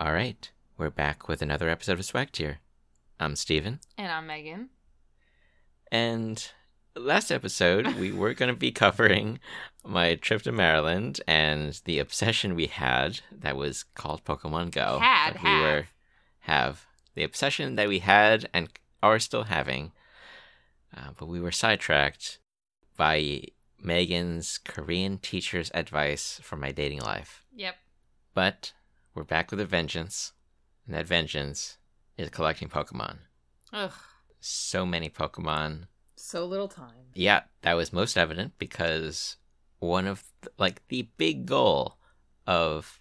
All right, we're back with another episode of Swag Tier. I'm Steven. And I'm Megan. And last episode, we were going to be covering my trip to Maryland and the obsession we had that was called Pokemon Go. Had, that have. we were have the obsession that we had and are still having. Uh, but we were sidetracked by Megan's Korean teacher's advice for my dating life. Yep. But we're back with a vengeance, and that vengeance is collecting Pokemon. Ugh. So many Pokemon. So little time. Yeah, that was most evident because one of th- like the big goal of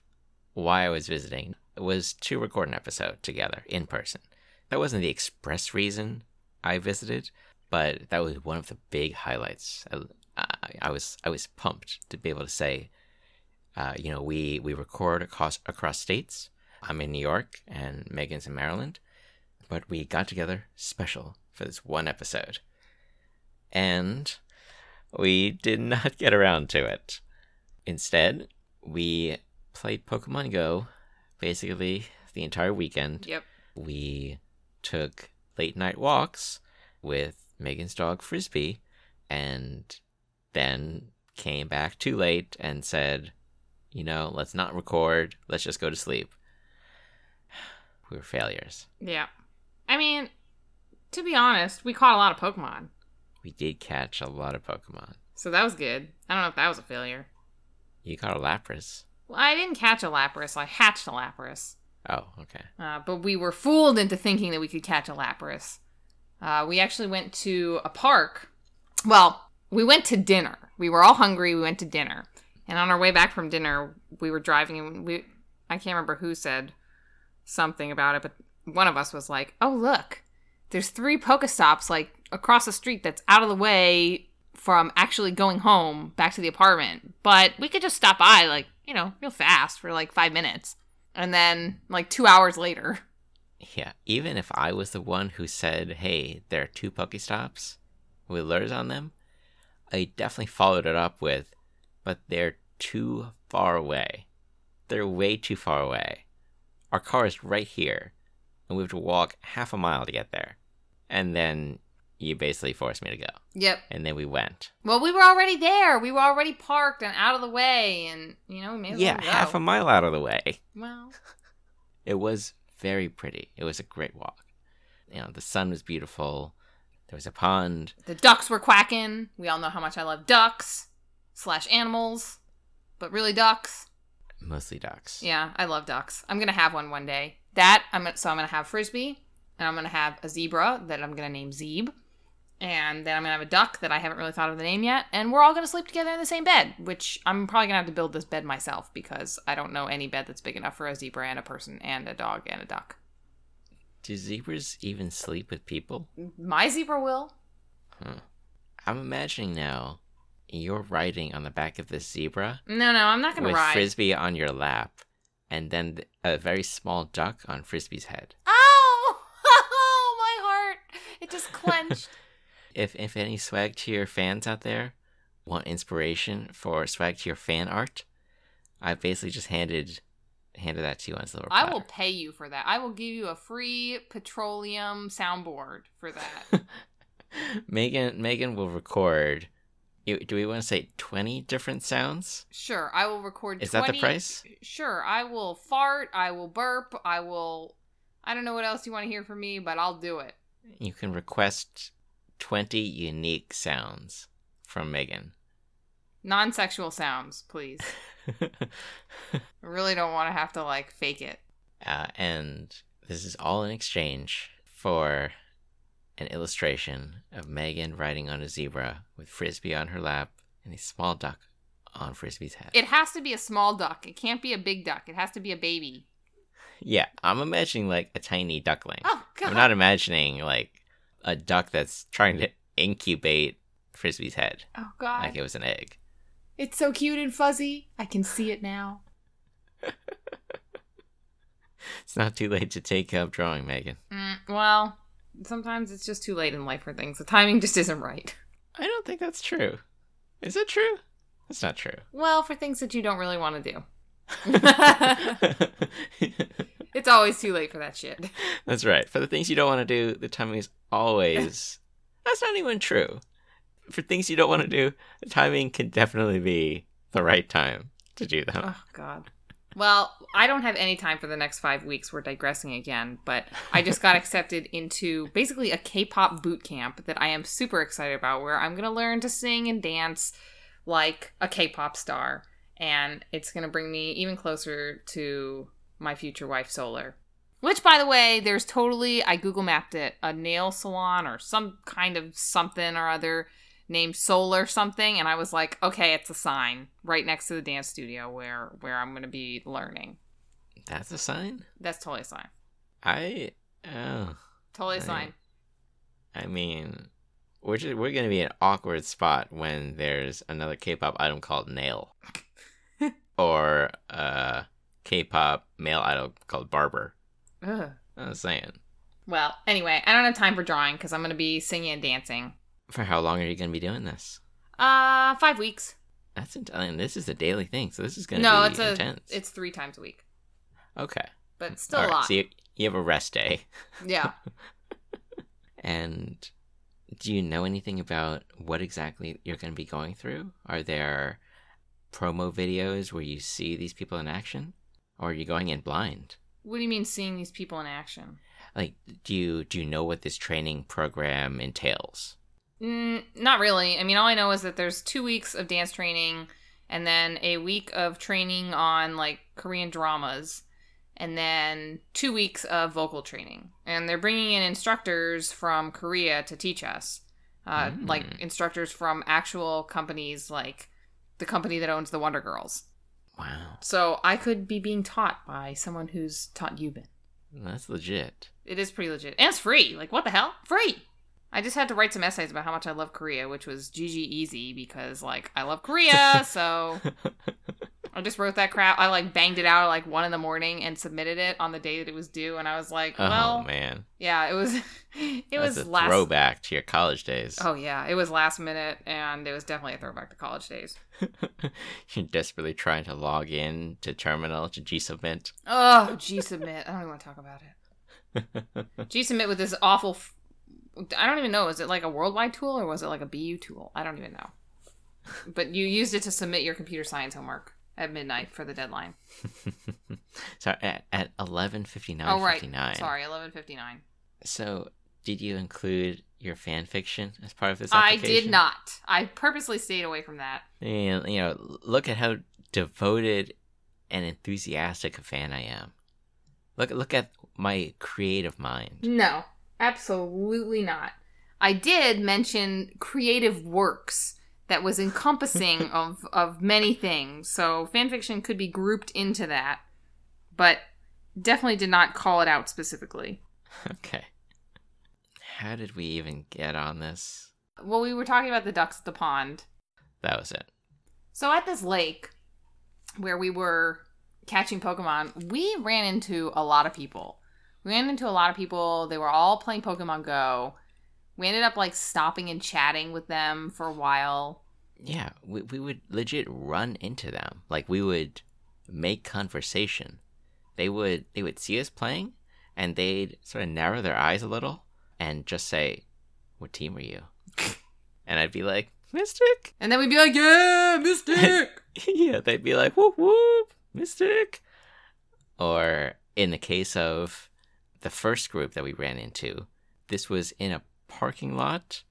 why I was visiting was to record an episode together in person. That wasn't the express reason I visited, but that was one of the big highlights. I, I, I was I was pumped to be able to say, uh, you know, we we record across across states. I'm in New York and Megan's in Maryland, but we got together special for this one episode and we did not get around to it. Instead, we played Pokemon Go basically the entire weekend. Yep. We took late night walks with Megan's dog Frisbee and then came back too late and said, you know, let's not record, let's just go to sleep. We were failures. Yeah. I mean, to be honest, we caught a lot of Pokemon. We did catch a lot of Pokemon. So that was good. I don't know if that was a failure. You caught a Lapras. Well, I didn't catch a Lapras. I hatched a Lapras. Oh, okay. Uh, but we were fooled into thinking that we could catch a Lapras. Uh, we actually went to a park. Well, we went to dinner. We were all hungry. We went to dinner. And on our way back from dinner, we were driving and we I can't remember who said something about it, but one of us was like, "Oh, look. There's three Pokestops like across the street that's out of the way from actually going home back to the apartment. But we could just stop by like, you know, real fast for like 5 minutes." And then, like two hours later, Yeah, even if I was the one who said, hey, there are two Pokestops with lures on them, I definitely followed it up with, but they're too far away. They're way too far away. Our car is right here, and we have to walk half a mile to get there. And then you basically forced me to go. yep. And then we went. Well, we were already there. We were already parked and out of the way, and you know, we Yeah, half a mile out of the way. Well, It was very pretty. It was a great walk. You know, the sun was beautiful. There was a pond. the ducks were quacking. We all know how much I love ducks slash animals, but really ducks. Mostly ducks. Yeah, I love ducks. I'm gonna have one one day. That I'm gonna, so I'm gonna have frisbee, and I'm gonna have a zebra that I'm gonna name Zeb, and then I'm gonna have a duck that I haven't really thought of the name yet, and we're all gonna sleep together in the same bed. Which I'm probably gonna have to build this bed myself because I don't know any bed that's big enough for a zebra and a person and a dog and a duck. Do zebras even sleep with people? My zebra will. I'm imagining now you're riding on the back of this zebra No, no, I'm not gonna with ride. Frisbee on your lap, and then a very small duck on Frisbee's head. Ow! Oh! oh, my heart! It just clenched. If if any Swag Tier fans out there want inspiration for Swag Tier fan art, I basically just handed handed that to you on silver I will pay you for that. I will give you a free Patreon soundboard for that. Megan Megan will record. You- Do we want to say twenty different sounds? sure, I will record. Is that the price? Sure, I will fart. I will burp. I will. I don't know what else you want to hear from me, but I'll do it. You can request 20 unique sounds from Megan. Non-sexual sounds, please. I really don't want to have to like fake it. uh, and this is all in exchange for an illustration of Megan riding on a zebra with Frisbee on her lap and a small duck on Frisbee's head. It has to be a small duck. It can't be a big duck. It has to be a baby. yeah, I'm imagining like a tiny duckling. Oh god. I'm not imagining like a duck that's trying to incubate Frisbee's head oh god. like it was an egg. It's so cute and fuzzy. I can see it now. It's not too late to take up drawing, Megan. Mm, well, sometimes it's just too late in life for things. The timing just isn't right. I don't think that's true. Is it true? It's not true. Well, for things that you don't really want to do. it's always too late for that shit. That's right. For the things you don't want to do, the timing is always. That's not even true. For things you don't want to do, the timing can definitely be the right time to do them. Oh God. Well, I don't have any time for the next five weeks. We're digressing again, but I just got accepted into basically a K-pop boot camp that I am super excited about, where I'm gonna learn to sing and dance like a K-pop star, and it's gonna bring me even closer to my future wife, Solar. Which, by the way, there's totally I Google mapped it a nail salon or some kind of something or other named Solar something, and I was like, okay, it's a sign right next to the dance studio where where I'm gonna be learning. That's a sign? That's totally a sign. I. Oh. Totally a sign. I mean, we're just, we're gonna be an awkward spot when there's another K-pop item called Nail, or a K-pop male idol called Barber. Ugh. I was saying, Well, anyway, I don't have time for drawing because I'm gonna be singing and dancing. For how long are you gonna be doing this? Uh, five weeks. That's int- I this is a daily thing, so this is gonna No, be it's a intense. it's three times a week, okay. but still All a right, lot. So you, you have a rest day, Yeah. and do you know anything about what exactly you're gonna be going through? Are there promo videos where you see these people in action, or are you going in blind? What do you mean seeing these people in action? like do you do you know what this training program entails Mm, not really. I mean, all I know is that there's two weeks of dance training, and then a week of training on like Korean dramas, and then two weeks of vocal training. And they're bringing in instructors from Korea to teach us, uh, Mm. like instructors from actual companies, like the company that owns the Wonder Girls. wow So I could be being taught by someone who's taught Yubin. that's legit It is pretty legit. And it's free. Like, what the hell? Free! I just had to write some essays about how much I love Korea, which was GG easy because, like, I love Korea, so I just wrote that crap. I, like, banged it out at, like, 1 in the morning and submitted it on the day that it was due, and I was like, oh man yeah, it was, it that's was a last. throwback to your college days Oh, yeah, it was last minute, and it was definitely a throwback to college days. you're desperately trying to log in to terminal to g-submit Oh, G Submit. I don't even want to talk about it. G Submit with this awful. F- I don't even know. Is it like a worldwide tool or was it like a BU tool? I don't even know. But you used it to submit your computer science homework at midnight for the deadline. Sorry, at, at 11.59 oh right, 59 sorry, eleven fifty nine. so did you include your fan fiction as part of this I did not. I purposely stayed away from that. And, you know, look at how devoted and enthusiastic a fan I am. Look, look at my creative mind. No, absolutely not. I did mention creative works that was encompassing of of many things. So fanfiction could be grouped into that, but definitely did not call it out specifically. Okay. How did we even get on this? Well, we were talking about the ducks at the pond. That was it. So at this lake where we were catching Pokemon, we ran into a lot of people. We ran into a lot of people. They were all playing Pokemon Go. We ended up like stopping and chatting with them for a while. Yeah, we, we would legit run into them. Like we would make conversation. They would they would see us playing and they'd sort of narrow their eyes a little and just say, What team are you? and I'd be like, Mystic. And then we'd be like, yeah, Mystic! yeah, they'd be like, whoop whoop, Mystic. Or in the case of the first group that we ran into, this was in a parking lot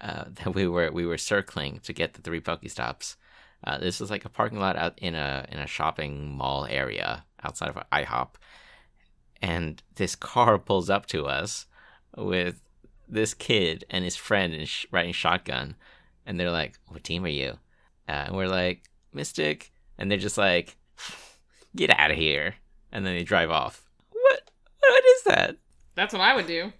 uh, that we were we were circling to get the three Pokestops. Uh, this was like a parking lot out in a in a shopping mall area outside of IHOP, and this car pulls up to us with this kid and his friend sh- riding shotgun, and they're like, "What team are you?" Uh, and we're like, "Mystic," and they're just like, "Get out of here!" And then they drive off. What? What is that? That's what I would do.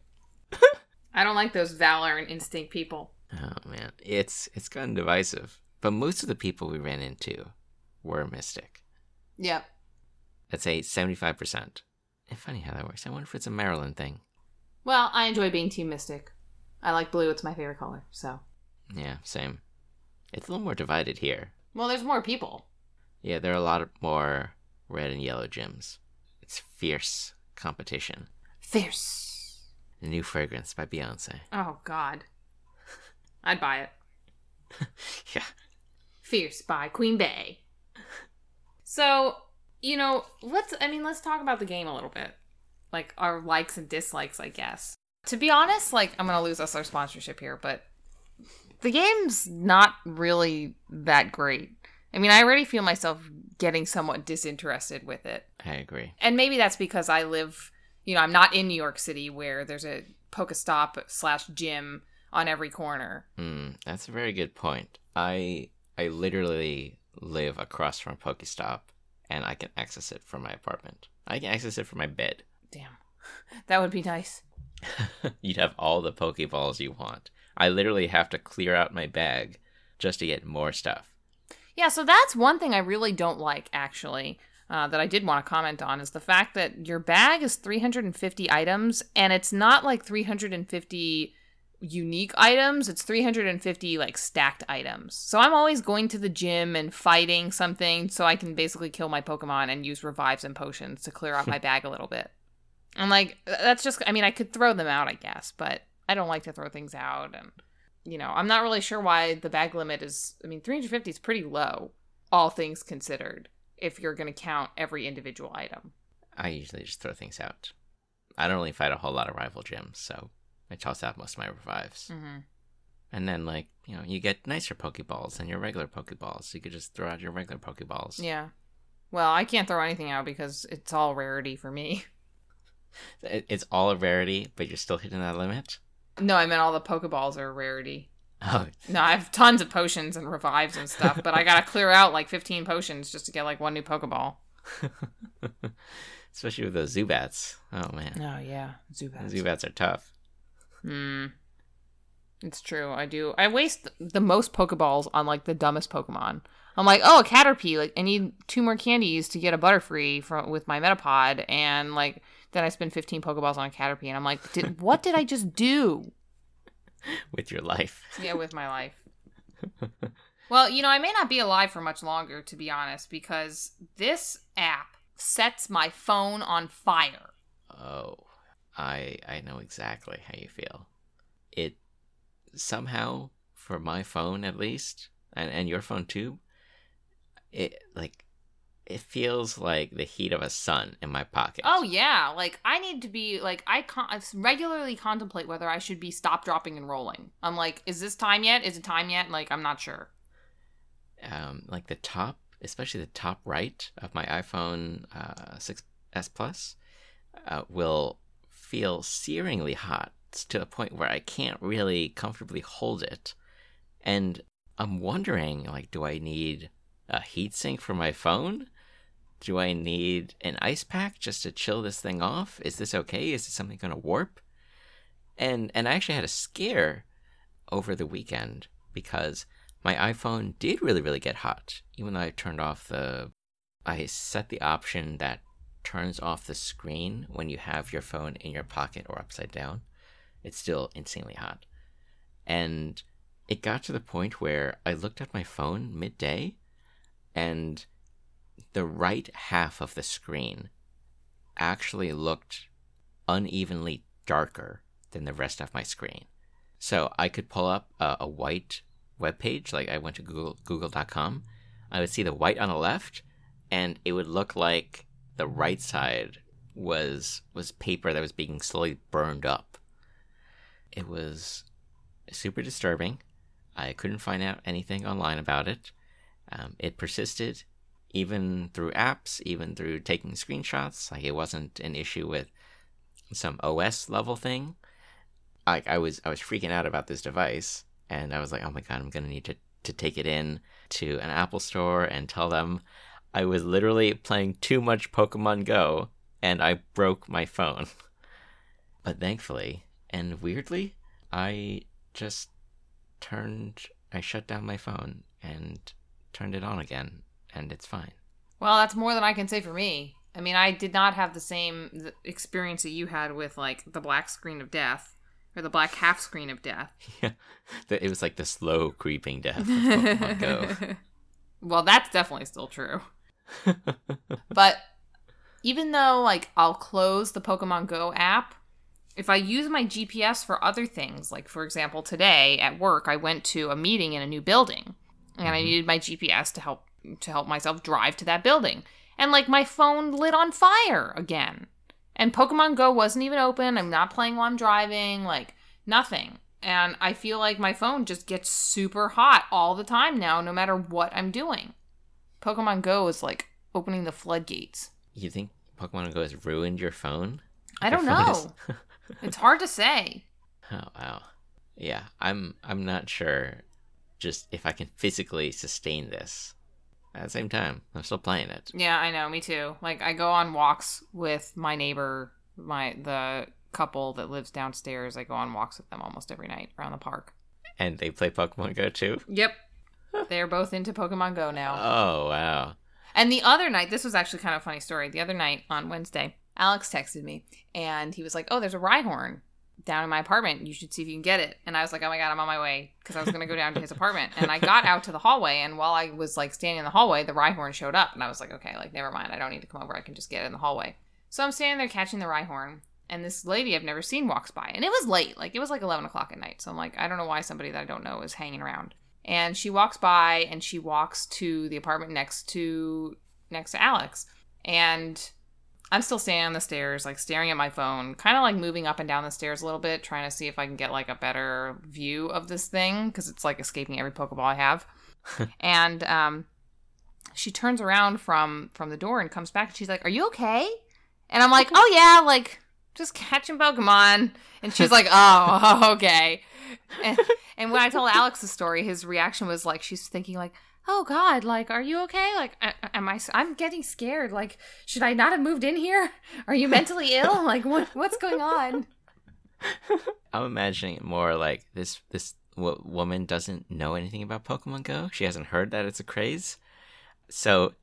I don't like those valor and instinct people. Oh man, it's it's gotten divisive. But most of the people we ran into were Mystic. Yep. I'd say seventy-five percent. It's funny how that works. I wonder if it's a Maryland thing. Well, I enjoy being Team Mystic. I like blue, it's my favorite color, so. Yeah, same. It's a little more divided here. Well, there's more people. Yeah, there are a lot of more red and yellow gyms. It's fierce competition. Fierce. The new fragrance by Beyonce. Oh God. I'd buy it. Yeah. Fierce by Queen Bey. So, you know, let's I mean, let's talk about the game a little bit. Like our likes and dislikes, I guess. To be honest, like I'm going to lose us our sponsorship here, but the game's not really that great. I mean, I already feel myself getting somewhat disinterested with it. I agree. And maybe that's because I live, you know, I'm not in New York City where there's a Pokestop slash gym on every corner. Hmm, that's a very good point. I I literally live across from a Pokestop, and I can access it from my apartment. I can access it from my bed. Damn. That would be nice. You'd have all the Pokeballs you want. I literally have to clear out my bag just to get more stuff. Yeah, so that's one thing I really don't like, actually, uh, that I did want to comment on is the fact that your bag is 350 items, and it's not like 350 unique items, it's 350 like stacked items. So I'm always going to the gym and fighting something so I can basically kill my Pokemon and use revives and potions to clear out my bag a little bit. And like, that's just, I mean, I could throw them out, I guess, but I don't like to throw things out and you know, I'm not really sure why the bag limit is. I mean, 350 is pretty low, all things considered, if you're going to count every individual item. I usually just throw things out. I don't really fight a whole lot of rival gyms, so I toss out most of my revives. Mm-hmm. And then, like, you know, you get nicer Pokeballs than your regular Pokeballs. You could just throw out your regular Pokeballs. Yeah. Well, I can't throw anything out because it's all rarity for me. It's all a rarity, but you're still hitting that limit. No, I meant all the Pokeballs are a rarity. Oh, No, I have tons of potions and revives and stuff, but I gotta clear out like 15 potions just to get like one new Pokeball. especially with those Zubats. Oh man, Oh, yeah. Zubats. Zubats are tough. Hmm. It's true. I do. I waste the most Pokeballs on like the dumbest Pokemon. I'm like, oh, a Caterpie. Like, I need two more candies to get a Butterfree from with my Metapod, and like, then I spend 15 Pokeballs on a Caterpie, and I'm like, did, what did I just do? With your life. Yeah, with my life. well, you know, I may not be alive for much longer, to be honest, because this app sets my phone on fire. Oh, I I know exactly how you feel. It somehow, for my phone at least, and and your phone too, it like it feels like the heat of a sun in my pocket. Oh yeah, like I need to be like I, con- I regularly contemplate whether I should be stop, dropping, and rolling. I'm like, is this time yet? Is it time yet? Like I'm not sure. um, like the top, especially the top right of my iPhone uh, 6s Plus, uh, will feel searingly hot to the point where I can't really comfortably hold it, and I'm wondering, like, do I need a heatsink for my phone? Do I need an ice pack just to chill this thing off? Is this okay? Is something going to warp? And and I actually had a scare over the weekend because my iPhone did really, really get hot. Even though I turned off the. I set the option that turns off the screen when you have your phone in your pocket or upside down. It's still insanely hot. And it got to the point where I looked at my phone midday and the right half of the screen actually looked unevenly darker than the rest of my screen. So I could pull up a, a white web page, like I went to Google Google.com. I would see the white on the left, and it would look like the right side was was paper that was being slowly burned up. It was super disturbing. I couldn't find out anything online about it. Um, it persisted even through apps, even through taking screenshots. Like it wasn't an issue with some OS level thing. Like I was I was freaking out about this device and I was like, oh my god, I'm gonna need to, to take it in to an Apple store and tell them I was literally playing too much Pokemon Go and I broke my phone. But thankfully and weirdly, I just turned I shut down my phone and turned it on again and it's fine. Well, that's more than I can say for me. I mean, I did not have the same experience that you had with like the black screen of death or the black half screen of death. Yeah. It was like the slow creeping death of Pokemon Go. well, that's definitely still true. But even though like I'll close the Pokemon Go app, if I use my GPS for other things, like for example, today at work, I went to a meeting in a new building and I Mhm. needed my GPS to help to help myself drive to that building. And like my phone lit on fire again. And Pokemon Go wasn't even open. I'm not playing while I'm driving, like nothing. And I feel like my phone just gets super hot all the time now, no matter what I'm doing. Pokemon Go is like opening the floodgates. You think Pokemon Go has ruined your phone? I Your don't phone know. is- It's hard to say. Oh wow. Yeah, I'm I'm not sure just if I can physically sustain this. At the same time, I'm still playing it. Yeah, I know, me too. Like I go on walks with my neighbor, my the couple that lives downstairs. I go on walks with them almost every night around the park. And they play Pokemon Go too? Yep. They're both into Pokemon Go now. Oh wow. And the other night, this was actually kind of a funny story. The other night on Wednesday, Alex texted me and he was like, "Oh, there's a Rhyhorn down in my apartment. You should see if you can get it." And I was like, "Oh my god, I'm on my way," because I was going to go down to his apartment. And I got out to the hallway, and while I was like standing in the hallway, the Rhyhorn showed up, and I was like, "Okay, like never mind. I don't need to come over. I can just get it in the hallway." So I'm standing there catching the Rhyhorn, and this lady I've never seen walks by, and it was late, like it was like 11 o'clock at night. So I'm like, I don't know why somebody that I don't know is hanging around. And she walks by, and she walks to the apartment next to next to Alex. And I'm still standing on the stairs, like staring at my phone, kind of like moving up and down the stairs a little bit, trying to see if I can get like a better view of this thing because it's like escaping every Pokeball I have. and um, she turns around from from the door and comes back and she's like, "Are you okay?" And I'm like, "Oh yeah, like just catching Pokemon." And she's like, "Oh, okay." And, and when I told Alex the story, his reaction was like, she's thinking like, "Oh God, like, are you okay? Like, a- am I? I'm getting scared. Like, should I not have moved in here? Are you mentally ill? Like, what what's going on?" I'm imagining it more like this this w- woman doesn't know anything about Pokemon Go. She hasn't heard that it's a craze. So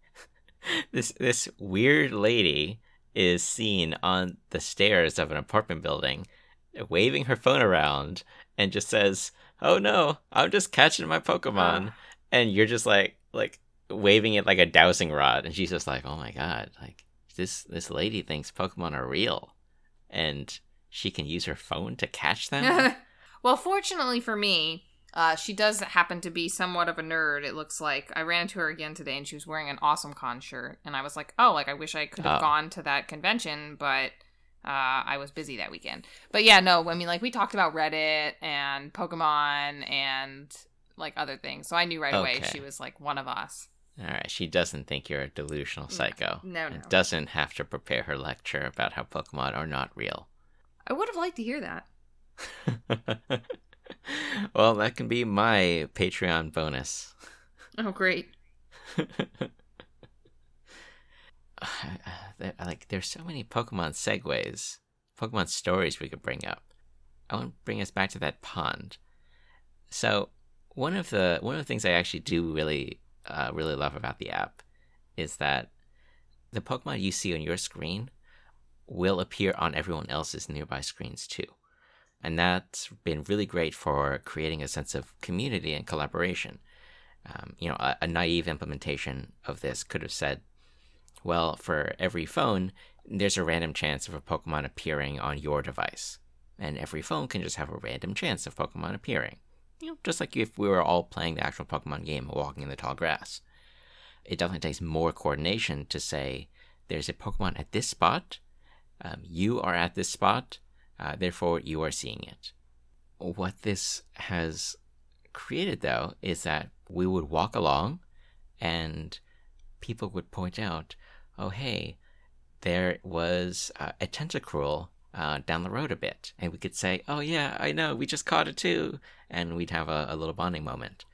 this this weird lady is seen on the stairs of an apartment building waving her phone around and just says, "Oh no, I'm just catching my Pokemon." Uh, and you're just like like waving it like a dowsing rod and she's just like, "Oh my god, like this this lady thinks Pokemon are real." And she can use her phone to catch them. well, fortunately for me, uh, she does happen to be somewhat of a nerd. It looks like I ran into her again today, and she was wearing an awesome con shirt, and I was like, "Oh, like I wish I could have Oh. gone to that convention, but." Uh, I was busy that weekend, but yeah, no. I mean, like we talked about Reddit and Pokemon and like other things, so I knew right away she was like one of us. All right, she doesn't think you're a delusional psycho. No, no. And doesn't have to prepare her lecture about how Pokemon are not real. I would have liked to hear that. well, that can be my Patreon bonus. Oh, great. Like, there's so many Pokemon segues, Pokemon stories we could bring up. I want to bring us back to that pond. So, one of the one of the things I actually do really uh, really love about the app is that the Pokemon you see on your screen will appear on everyone else's nearby screens too. And that's been really great for creating a sense of community and collaboration. Um, you know, a, a naive implementation of this could have said, well, for every phone, there's a random chance of a Pokemon appearing on your device. And every phone can just have a random chance of Pokemon appearing. You know, just like if we were all playing the actual Pokemon game walking in the tall grass. It definitely takes more coordination to say, there's a Pokemon at this spot, um, you are at this spot, uh, therefore you are seeing it. What this has created, though, is that we would walk along and people would point out, oh, hey, there was uh, a tentacruel uh, down the road a bit. And we could say, oh, yeah, I know, we just caught it too. And we'd have a, a little bonding moment.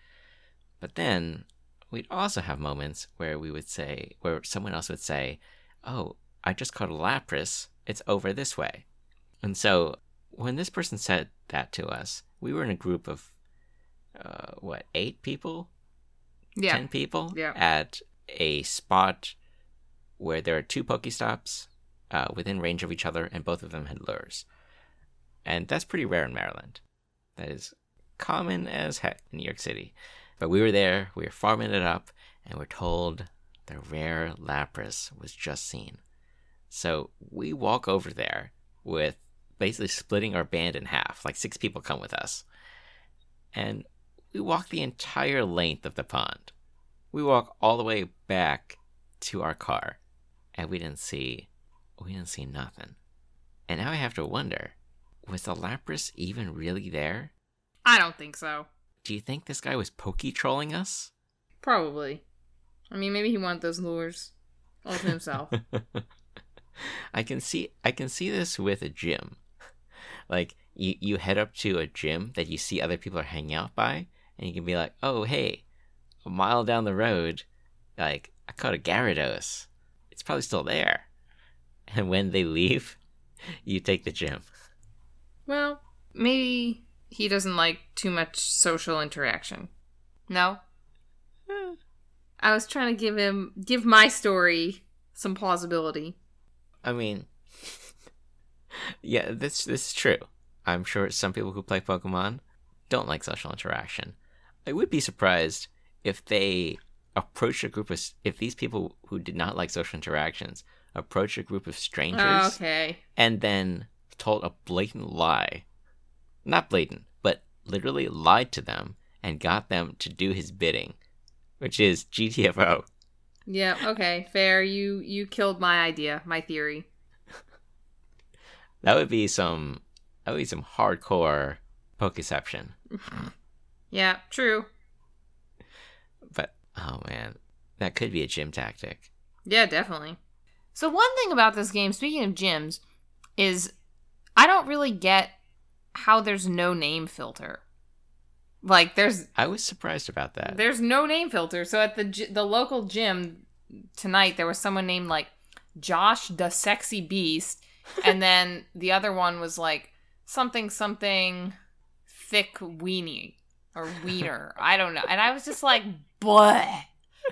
But then we'd also have moments where we would say, where someone else would say, oh, I just caught a Lapras, it's over this way. And so when this person said that to us, we were in a group of, uh, what, eight people? Yeah. 10 people Yeah. at a spot where there are two Pokestops uh, within range of each other, and both of them had lures. And that's pretty rare in Maryland. That is common as heck in New York City. But we were there, we were farming it up, and we're told the rare Lapras was just seen. So we walk over there with basically splitting our band in half. Like six people come with us. And we walk the entire length of the pond. We walk all the way back to our car. And we didn't see Oh, we didn't see nothing. And now I have to wonder, was the Lapras even really there? I don't think so. Do you think this guy was pokey trolling us? Probably. I mean, maybe he wanted those lures all to himself. I can see I can see this with a gym. Like you you head up to a gym that you see other people are hanging out by, and you can be like, "Oh, hey, a mile down the road, like I caught a Gyarados. It's probably still there." And when they leave, you take the gym. well, maybe he doesn't like too much social interaction. No? I was trying to give him give my story some plausibility. I mean, yeah, this this is true. I'm sure some people who play Pokemon don't like social interaction. I would be surprised if they approach a group of if these people who did not like social interactions approach a group of strangers okay. and then told a blatant lie. Not blatant, but literally lied to them and got them to do his bidding, which is GTFO. Yeah, okay. Fair. You you killed my idea, my theory. That would be some that would be some hardcore Pokeception. Yeah, true. But oh man, that could be a gym tactic. Yeah, definitely. So one thing about this game, speaking of gyms, is I don't really get how there's no name filter. Like there's I was surprised about that. there's no name filter. So at the the local gym tonight, there was someone named like Josh the Sexy Beast, and then the other one was like something something thick weenie or wiener. I don't know. And I was just like, boy,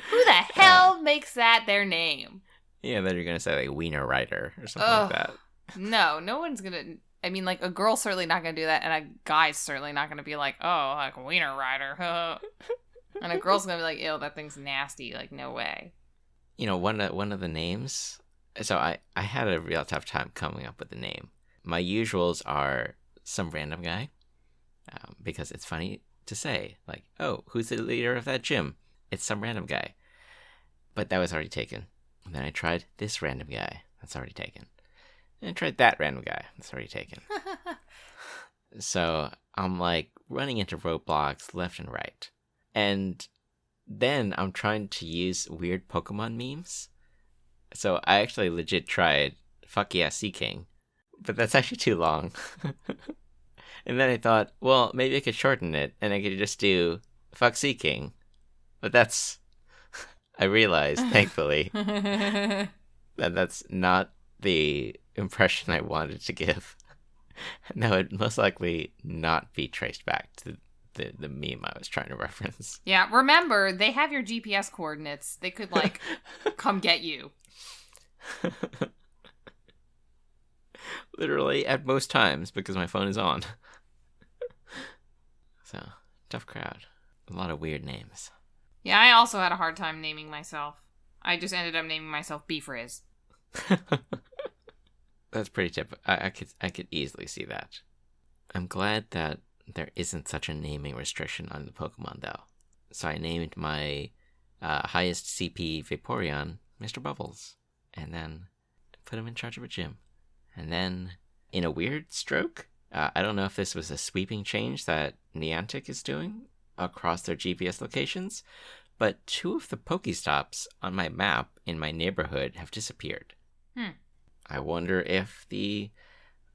who the hell makes that their name? Yeah, then you're gonna say like Wiener Rider or something Ugh. like that. No, no one's gonna. I mean, like a girl's certainly not gonna do that, and a guy's certainly not gonna be like, "Oh, like wiener rider," and a girl's gonna be like, "Ew, that thing's nasty." Like, no way. You know, one of one of the names. So I I had a real tough time coming up with the name. My usuals are some random guy, um, because it's funny to say like, oh, who's the leader of that gym? It's some random guy. But that was already taken. And then I tried this random guy. That's already taken. And I tried that random guy. That's already taken. So I'm like running into roadblocks left and right. And then I'm trying to use weird Pokemon memes. So I actually legit tried fuck yeah, Seaking. But that's actually too long. and then I thought, well, maybe I could shorten it and I could just do fuck Seaking. But that's I realized, thankfully, that that's not the impression I wanted to give. And it would most likely not be traced back to the, the meme I was trying to reference. yeah, remember they have your GPS coordinates. They could like come get you. Literally at most times because my phone is on. so, tough crowd. A lot of weird names. Yeah, I also had a hard time naming myself. I just ended up naming myself B Frizz. That's pretty typical. I, I could I could easily see that. I'm glad that there isn't such a naming restriction on the Pokemon though. So I named my uh, highest CP Vaporeon Mr. Bubbles, and then put him in charge of a gym. And then, in a weird stroke, uh, I don't know if this was a sweeping change that Niantic is doing across their GPS locations, but two of the Pokestops on my map in my neighborhood have disappeared. Hmm. I wonder if the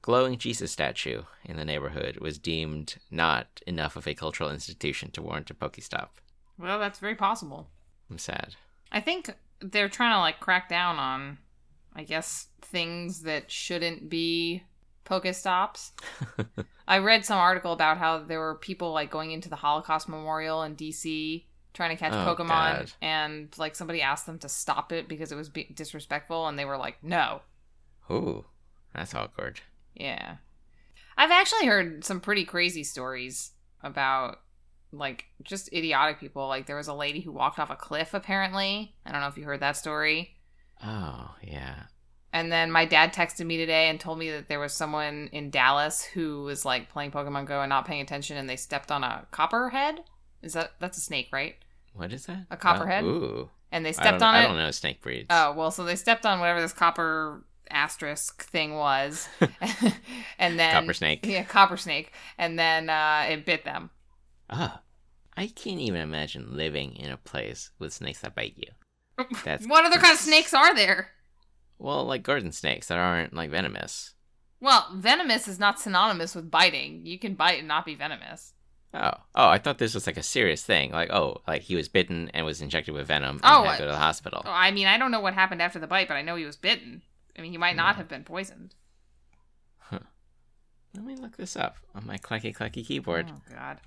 glowing Jesus statue in the neighborhood was deemed not enough of a cultural institution to warrant a Pokestop. Well, that's very possible. I'm sad. I think they're trying to like crack down on, I guess, things that shouldn't be Pokestops. I read some article about how there were people like going into the Holocaust Memorial in DC trying to catch Oh, Pokemon, God. and like somebody asked them to stop it because it was be- disrespectful, and they were like, "No." Ooh, that's awkward. Yeah. I've actually heard some pretty crazy stories about like just idiotic people. Like there was a lady who walked off a cliff apparently. I don't know if you heard that story. Oh, yeah. And then my dad texted me today and told me that there was someone in Dallas who was like playing Pokemon Go and not paying attention and they stepped on a copperhead. Is that that's a snake, right? What is that? A copperhead? Oh, ooh. And they stepped on it. I don't know snake breeds. Oh, well, so they stepped on whatever this copper asterisk thing was. and then Copper snake. Yeah, copper snake. And then uh, it bit them. Ah, I can't even imagine living in a place with snakes that bite you. That's what other kind of snakes are there? Well, like garden snakes that aren't like venomous. Well, venomous is not synonymous with biting. You can bite and not be venomous. Oh, oh! I thought this was like a serious thing. Like, oh, like he was bitten and was injected with venom and Oh, had to go to the hospital. Oh, I mean, I don't know what happened after the bite, but I know he was bitten. I mean, he might not Hmm. have been poisoned. Let me look this up on my clacky clacky keyboard. Oh, God.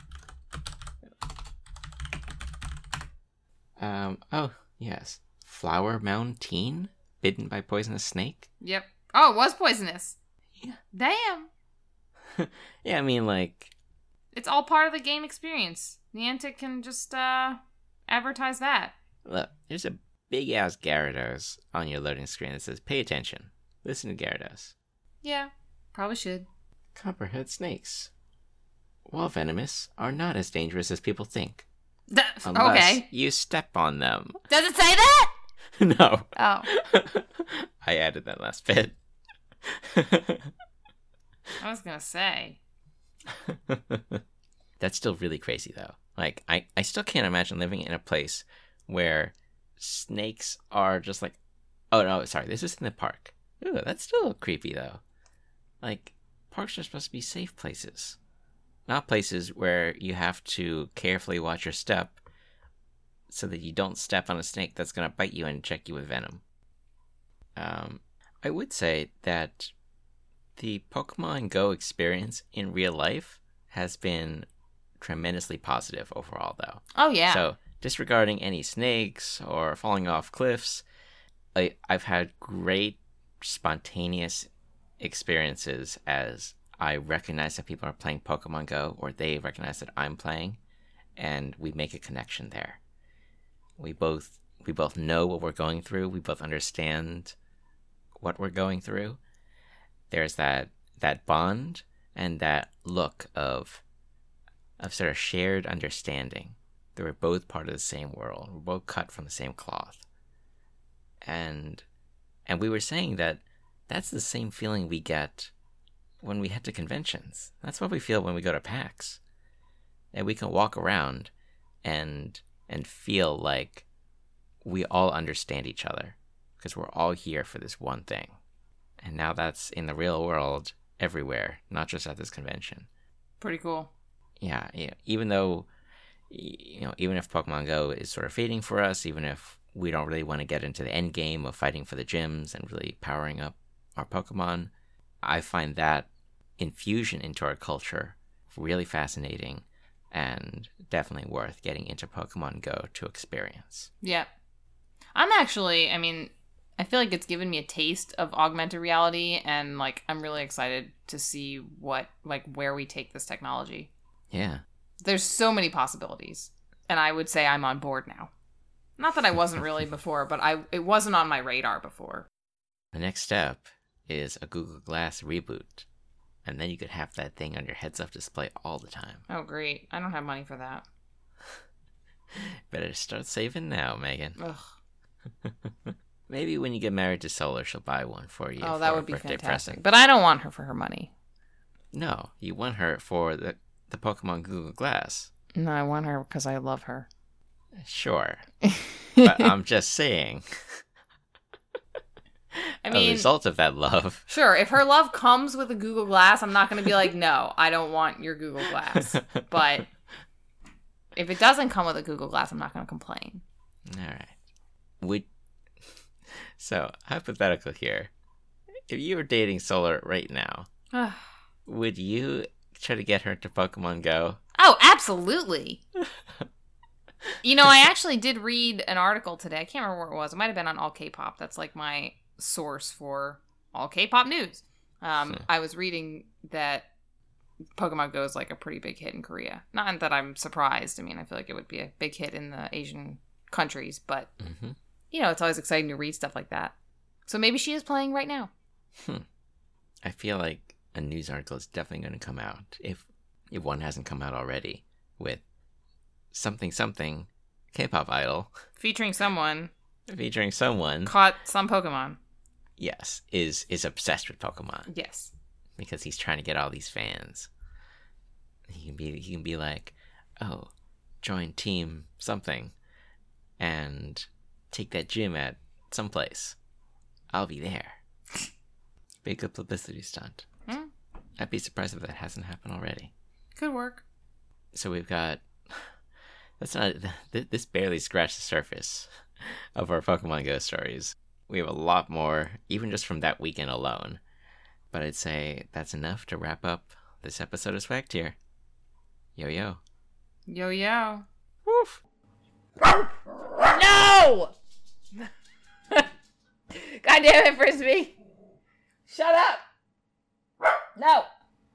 Um. Oh, yes. Flower Mound man bitten by poisonous snake. Yep. Oh, it was poisonous. Yeah. Damn. Yeah, I mean, like, It's all part of the game experience. Niantic can just uh advertise that. look, there's a big ass Gyarados on your loading screen that says, "Pay attention. Listen to Gyarados." Yeah, probably should. Copperhead snakes, while venomous, are not as dangerous as people think. Th- Unless okay. you step on them. Does it say that? no. Oh, I added that last bit. I was gonna say. That's still really crazy though. Like I, I still can't imagine living in a place where snakes are just like oh no, sorry, this is in the park. Ooh, that's still creepy though. Like parks are supposed to be safe places. Not places where you have to carefully watch your step so that you don't step on a snake that's gonna bite you and inject you with venom. Um I would say that the Pokemon Go experience in real life has been tremendously positive overall, though. Oh yeah. So, disregarding any snakes or falling off cliffs, I, I've had great spontaneous experiences as I recognize that people are playing Pokemon Go or they recognize that I'm playing, and we make a connection there. We both we both know what we're going through. We both understand what we're going through. There's that that bond and that look of of sort of shared understanding that we're both part of the same world. We're both cut from the same cloth. And and we were saying that that's the same feeling we get when we head to conventions. That's what we feel when we go to PAX. And we can walk around and and feel like we all understand each other because we're all here for this one thing. And now that's in the real world everywhere, not just at this convention Pretty cool. yeah, yeah, even though you know, even if Pokemon Go is sort of fading for us, even if we don't really want to get into the end game of fighting for the gyms and really powering up our Pokemon, I find that infusion into our culture really fascinating and definitely worth getting into Pokemon Go to experience. Yep. I'm actually, I mean, I feel like it's given me a taste of augmented reality and like I'm really excited to see what like where we take this technology. Yeah. There's so many possibilities and I would say I'm on board now. Not that I wasn't really before, but I it wasn't on my radar before. The next step is a Google Glass reboot. And then you could have that thing on your heads up display all the time. Oh great. I don't have money for that. Better start saving now, Megan. Ugh. Maybe when you get married to Solar, she'll buy one for you. Oh, for that would be fantastic. present. But I don't want her for her money. No, you want her for the the Pokemon Google Glass. No, I want her because I love her. Sure, but I'm just saying. I a mean, result of that love. Sure, if her love comes with a Google Glass, I'm not going to be like, no, I don't want your Google Glass. But if it doesn't come with a Google Glass, I'm not going to complain. All right. Would so hypothetical here. If you were dating Solar right now, would you try to get her to Pokemon Go? Oh, absolutely. You know, I actually did read an article today. I can't remember where it was. It might have been on All K-pop. That's like my source for all K-pop news. Um, Hmm. I was reading that Pokemon Go is like a pretty big hit in Korea. Not that I'm surprised. I mean, I feel like it would be a big hit in the Asian countries, but hmm you know, it's always exciting to read stuff like that. So maybe she is playing right now. I feel like a news article is definitely going to come out if if one hasn't come out already with something something K-pop idol Featuring someone featuring someone caught some Pokemon. Yes is is obsessed with Pokemon Yes. because he's trying to get all these fans. He can be he can be like, "Oh, join team something and take that gym at someplace. I'll be there." Big a publicity stunt. Hmm. I'd be surprised if that hasn't happened already. Could work. So we've got that's not this barely scratched the surface of our Pokemon Go stories. We have a lot more, even just from that weekend alone. But I'd say that's enough to wrap up this episode of Swag Tier. Yo yo. Yo yo. Woof. No! God damn it, Frisbee! Shut up!